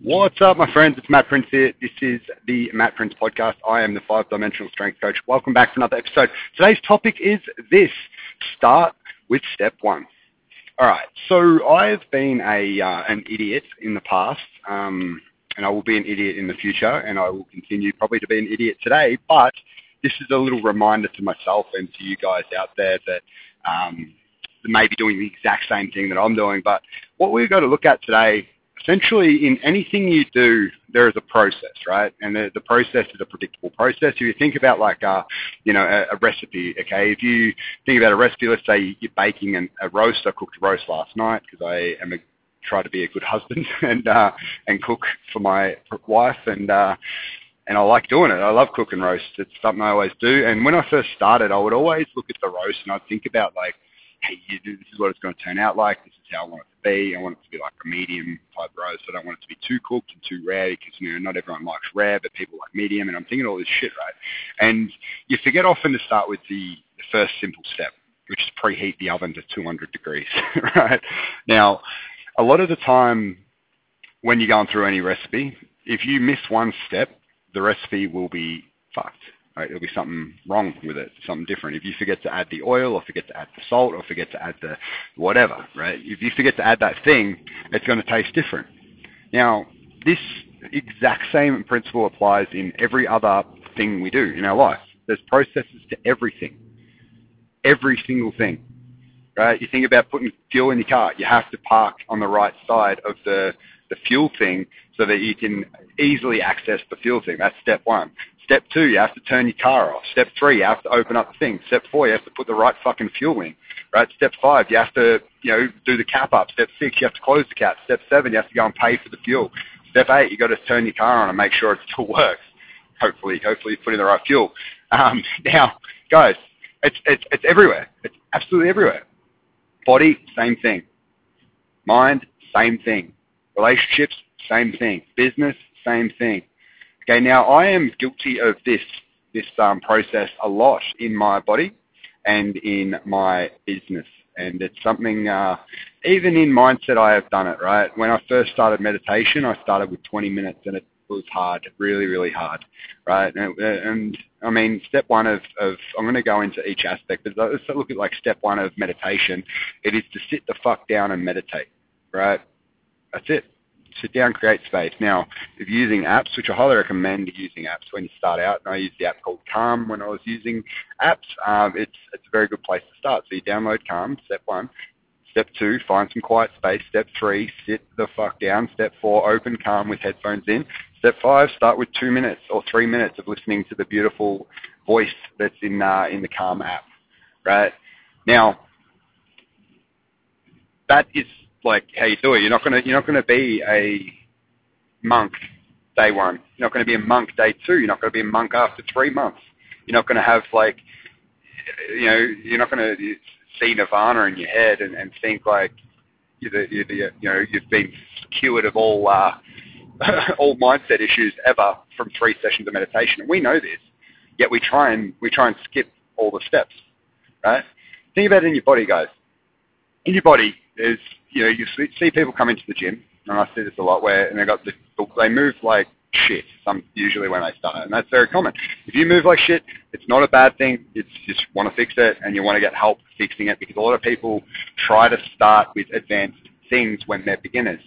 What's up, my friends? It's Matt Prince here. This is the Matt Prince podcast. I am the five dimensional strength coach. Welcome back for another episode. Today's topic is this start with step one. All right, so I've been a uh, an idiot in the past, um, and I will be an idiot in the future, and I will continue probably to be an idiot today. But this is a little reminder to myself and to you guys out there that um, may be doing the exact same thing that I'm doing. But what we've got to look at today essentially in anything you do, there is a process, right? And the, the process is a predictable process. If you think about like a, you know, a, a recipe, okay, if you think about a recipe, let's say you're baking an, a roast. I cooked a roast last night because I am a, try to be a good husband and uh, and cook for my wife and. Uh, and I like doing it. I love cooking roast. It's something I always do. And when I first started, I would always look at the roast and I'd think about like, hey, this is what it's going to turn out like. This is how I want it to be. I want it to be like a medium type roast. I don't want it to be too cooked and too rare because, you know, not everyone likes rare, but people like medium. And I'm thinking all this shit, right? And you forget often to start with the, the first simple step, which is preheat the oven to 200 degrees, right? Now, a lot of the time when you're going through any recipe, if you miss one step, the recipe will be fucked Uh, right? There'll be something wrong with it, something different. If you forget to add the oil or forget to add the salt or forget to add the whatever, right? If you forget to add that thing, it's going to taste different. Now, this exact same principle applies in every other thing we do in our life. There's processes to everything. Every single thing. Right? You think about putting fuel in your car. You have to park on the right side of the, the fuel thing so that you can easily access the fuel thing. That's step one. Step two, you have to turn your car off. Step three, you have to open up the thing. Step four, you have to put the right fucking fuel in. Right? Step five, you have to, you know, do the cap up. Step six, you have to close the cap. Step seven, you have to go and pay for the fuel. Step eight, you got to turn your car on and make sure it still works. Hopefully, hopefully you put in the right fuel. Um, now, guys, it's, it's, it's everywhere. It's absolutely everywhere. Body, same thing. Mind, same thing. Relationships, same thing. Business, same thing. Okay, now I am guilty of this this um, process a lot in my body and in my business, and it's something uh, even in mindset I have done it. Right, when I first started meditation, I started with 20 minutes, and it was hard, really, really hard. Right, and, and I mean, step one of, of I'm going to go into each aspect, but let's look at like step one of meditation. It is to sit the fuck down and meditate. Right, that's it sit down, create space. Now, if you're using apps, which I highly recommend using apps when you start out, and I used the app called Calm when I was using apps, um, it's, it's a very good place to start. So you download Calm, step one. Step two, find some quiet space. Step three, sit the fuck down. Step four, open Calm with headphones in. Step five, start with two minutes or three minutes of listening to the beautiful voice that's in uh, in the Calm app. Right now, that is like how you do it. You're not gonna you're not gonna be a monk day one. You're not gonna be a monk day two. You're not gonna be a monk after three months. You're not gonna have like you know you're not gonna see nirvana in your head and, and think like you're the, you're the, you know you've been cured of all uh, all mindset issues ever from three sessions of meditation. We know this, yet we try and we try and skip all the steps, right? Think about it in your body, guys. In your body, there's you know, you see people come into the gym, and I see this a lot, where and they got the, they move like shit. Some usually when they start, and that's very common. If you move like shit, it's not a bad thing. It's just want to fix it, and you want to get help fixing it because a lot of people try to start with advanced things when they're beginners.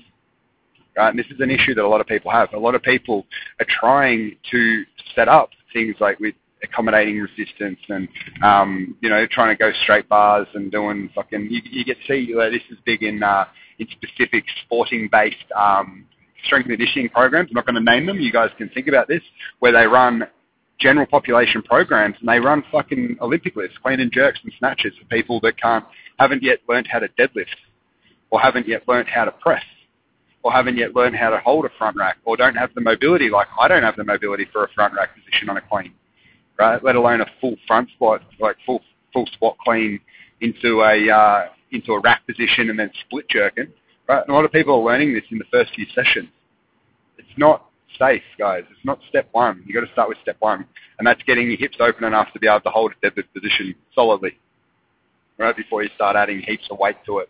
Right? And this is an issue that a lot of people have. A lot of people are trying to set up things like with accommodating resistance and um, you know trying to go straight bars and doing fucking. You, you get see know, this is big in uh, in specific sporting based um, strength and conditioning programs. I'm not going to name them. You guys can think about this, where they run general population programs and they run fucking Olympic lifts, clean and jerks and snatches for people that can't haven't yet learned how to deadlift or haven't yet learned how to press or haven't yet learned how to hold a front rack or don't have the mobility like I don't have the mobility for a front rack position on a clean right? Let alone a full front squat, like full full squat clean into a uh, into a rack position and then split jerking, right? And a lot of people are learning this in the first few sessions. It's not safe, guys. It's not step one. You got to start with step one, and that's getting your hips open enough to be able to hold a deadlift position solidly, right? Before you start adding heaps of weight to it.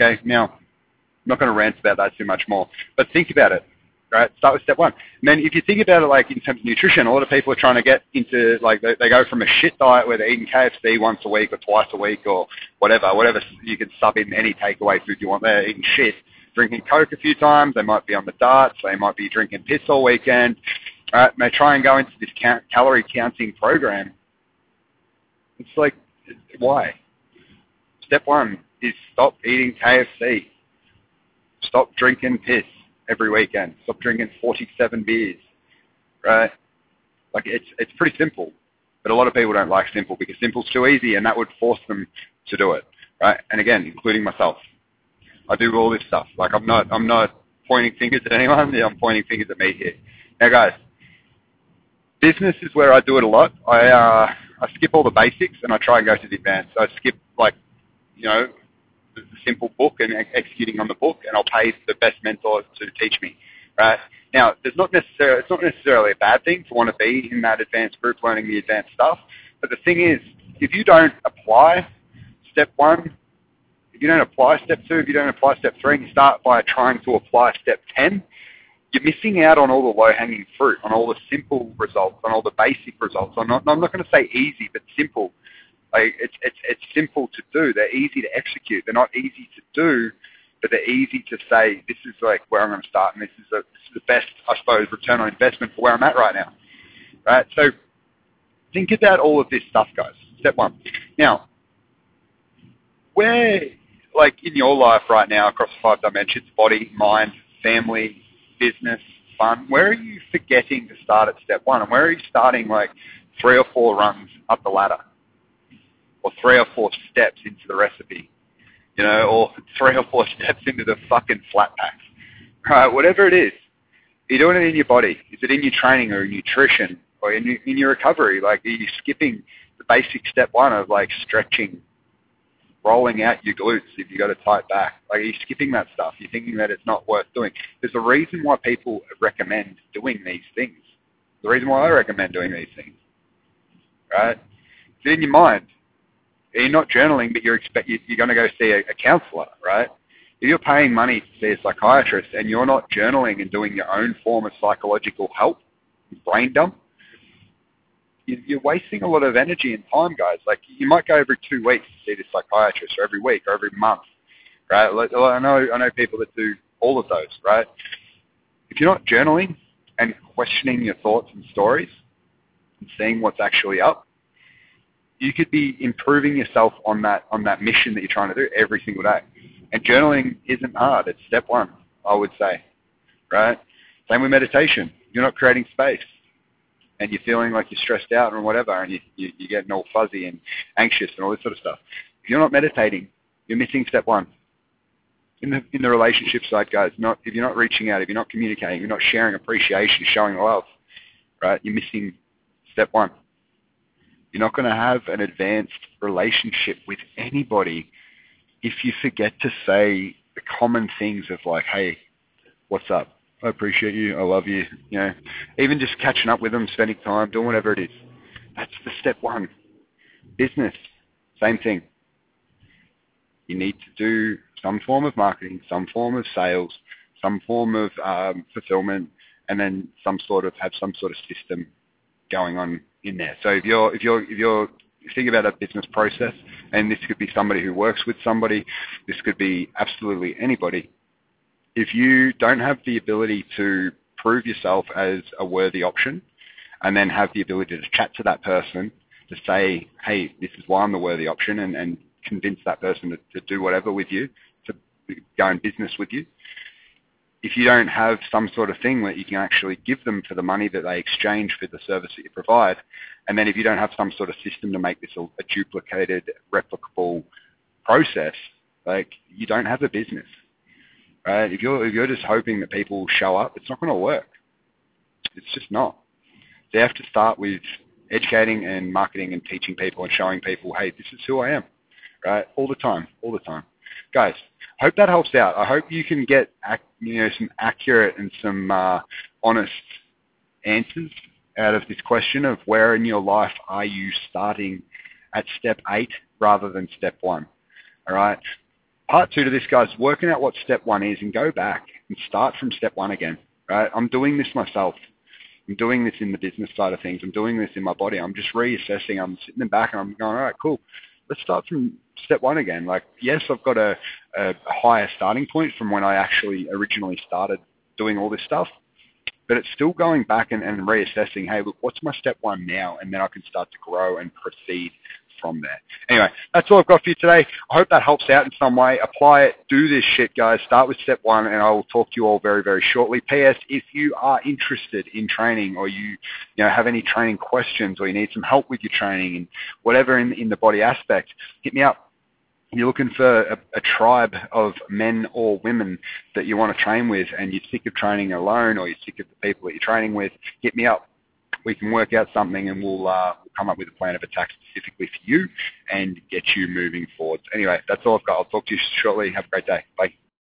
Okay, now I'm not going to rant about that too much more, but think about it. Right? Start with step one. And then if you think about it like in terms of nutrition, a lot of people are trying to get into like they, they go from a shit diet where they're eating KFC once a week or twice a week or whatever, whatever you can sub in any takeaway food you want. They're eating shit, drinking Coke a few times. They might be on the darts. They might be drinking piss all weekend. Right? And they try and go into this count, calorie counting program. It's like, why? Step one is stop eating KFC. Stop drinking piss every weekend. Stop drinking 47 beers, right? Like it's it's pretty simple, but a lot of people don't like simple because simple's too easy, and that would force them to do it, right? And again, including myself, I do all this stuff. Like I'm not I'm not pointing fingers at anyone. I'm pointing fingers at me here. Now, guys, business is where I do it a lot. I uh, I skip all the basics and I try and go to the advanced. I skip like you know the simple book and executing on the book, and I'll pay the best mentor to teach me. Right now, there's not necessarily it's not necessarily a bad thing to want to be in that advanced group learning the advanced stuff. But the thing is, if you don't apply step one, if you don't apply step two, if you don't apply step three, and you start by trying to apply step ten, you're missing out on all the low-hanging fruit, on all the simple results, on all the basic results. I'm not, I'm not going to say easy, but simple like it's it's it's simple to do. They're easy to execute. They're not easy to do, but they're easy to say. This is like where I'm going to start, and this is, a, this is the best, I suppose, return on investment for where I'm at right now. Right. So think about all of this stuff, guys. Step one. Now, where, like in your life right now, across five dimensions: body, mind, family, business, fun. Where are you forgetting to start at step one, and where are you starting like three or four runs up the ladder? Or three or four steps into the recipe, you know, or three or four steps into the fucking flat packs. Right, whatever it is, you're doing it in your body. Is it in your training or nutrition or in in your recovery? Like, are you skipping the basic step one of like stretching, rolling out your glutes if you've got a tight back? Like, are you skipping that stuff? You're thinking that it's not worth doing. There's a reason why people recommend doing these things. The reason why I recommend doing these things, right? It's in your mind you're not journaling, but you're expect you're going to go see a, a counselor, right? If you're paying money to see a psychiatrist and you're not journaling and doing your own form of psychological help, brain dump, you're wasting a lot of energy and time, guys. Like you might go every two weeks to see the psychiatrist, or every week, or every month, right? I know I know people that do all of those, right? If you're not journaling and questioning your thoughts and stories and seeing what's actually up, you could be improving yourself on that on that mission that you're trying to do every single day. And journaling isn't hard. It's step one, I would say. Right? Same with meditation. You're not creating space. And you're feeling like you're stressed out or whatever, and you, you, you're getting all fuzzy and anxious and all this sort of stuff. If you're not meditating, you're missing step one. In the, in the relationship side, guys, not, if you're not reaching out, if you're not communicating, you're not sharing appreciation, showing love, right, you're missing step one. You're not going to have an advanced relationship with anybody if you forget to say the common things of like, hey, what's up? I appreciate you. I love you. You know, even just catching up with them, spending time, doing whatever it is. That's the step one. Business, same thing. You need to do some form of marketing, some form of sales, some form of um, fulfillment, and then some sort of have some sort of system going on in there. So if you're if you're if you're think about a business process, and this could be somebody who works with somebody, this could be absolutely anybody. If you don't have the ability to prove yourself as a worthy option, and then have the ability to chat to that person to say, hey, this is why I'm the worthy option, and, and convince that person to, to do whatever with you, to go in business with you, if you don't have some sort of thing that you can actually give them for the money that they exchange for the service that you provide, and then if you don't have some sort of system to make this a, a duplicated, replicable process, like you don't have a business, right? If you're if you're just hoping that people show up, it's not going to work. It's just not. They have to start with educating and marketing and teaching people and showing people, hey, this is who I am, right? All the time, all the time, guys hope that helps out. I hope you can get you know some accurate and some uh, honest answers out of this question of where in your life are you starting at step eight rather than step one. All right. Part two to this, guys, working out what step one is and go back and start from step one again. right? I'm doing this myself. I'm doing this in the business side of things. I'm doing this in my body. I'm just reassessing. I'm sitting back and I'm going, all right, cool. Let's start from step one again. Like, yes, I've got a, a higher starting point from when I actually originally started doing all this stuff, but it's still going back and, and reassessing, hey, look, what's my step one now? And then I can start to grow and proceed from there. Anyway, that's all I've got for you today. I hope that helps out in some way. Apply it. Do this shit, guys. Start with step one, and I will talk to you all very, very shortly. P.S. If you are interested in training, or you, you know, have any training questions, or you need some help with your training and whatever in, in the body aspect, hit me up you're looking for a, a, tribe of men or women that you want to train with and you're sick of training alone or you're sick of the people that you're training with, hit me up we can work out something and we'll, uh, come up with a plan of attack specifically for you and get you moving forward. Anyway, that's all I've got. I'll talk to you shortly. Have a great day. Bye.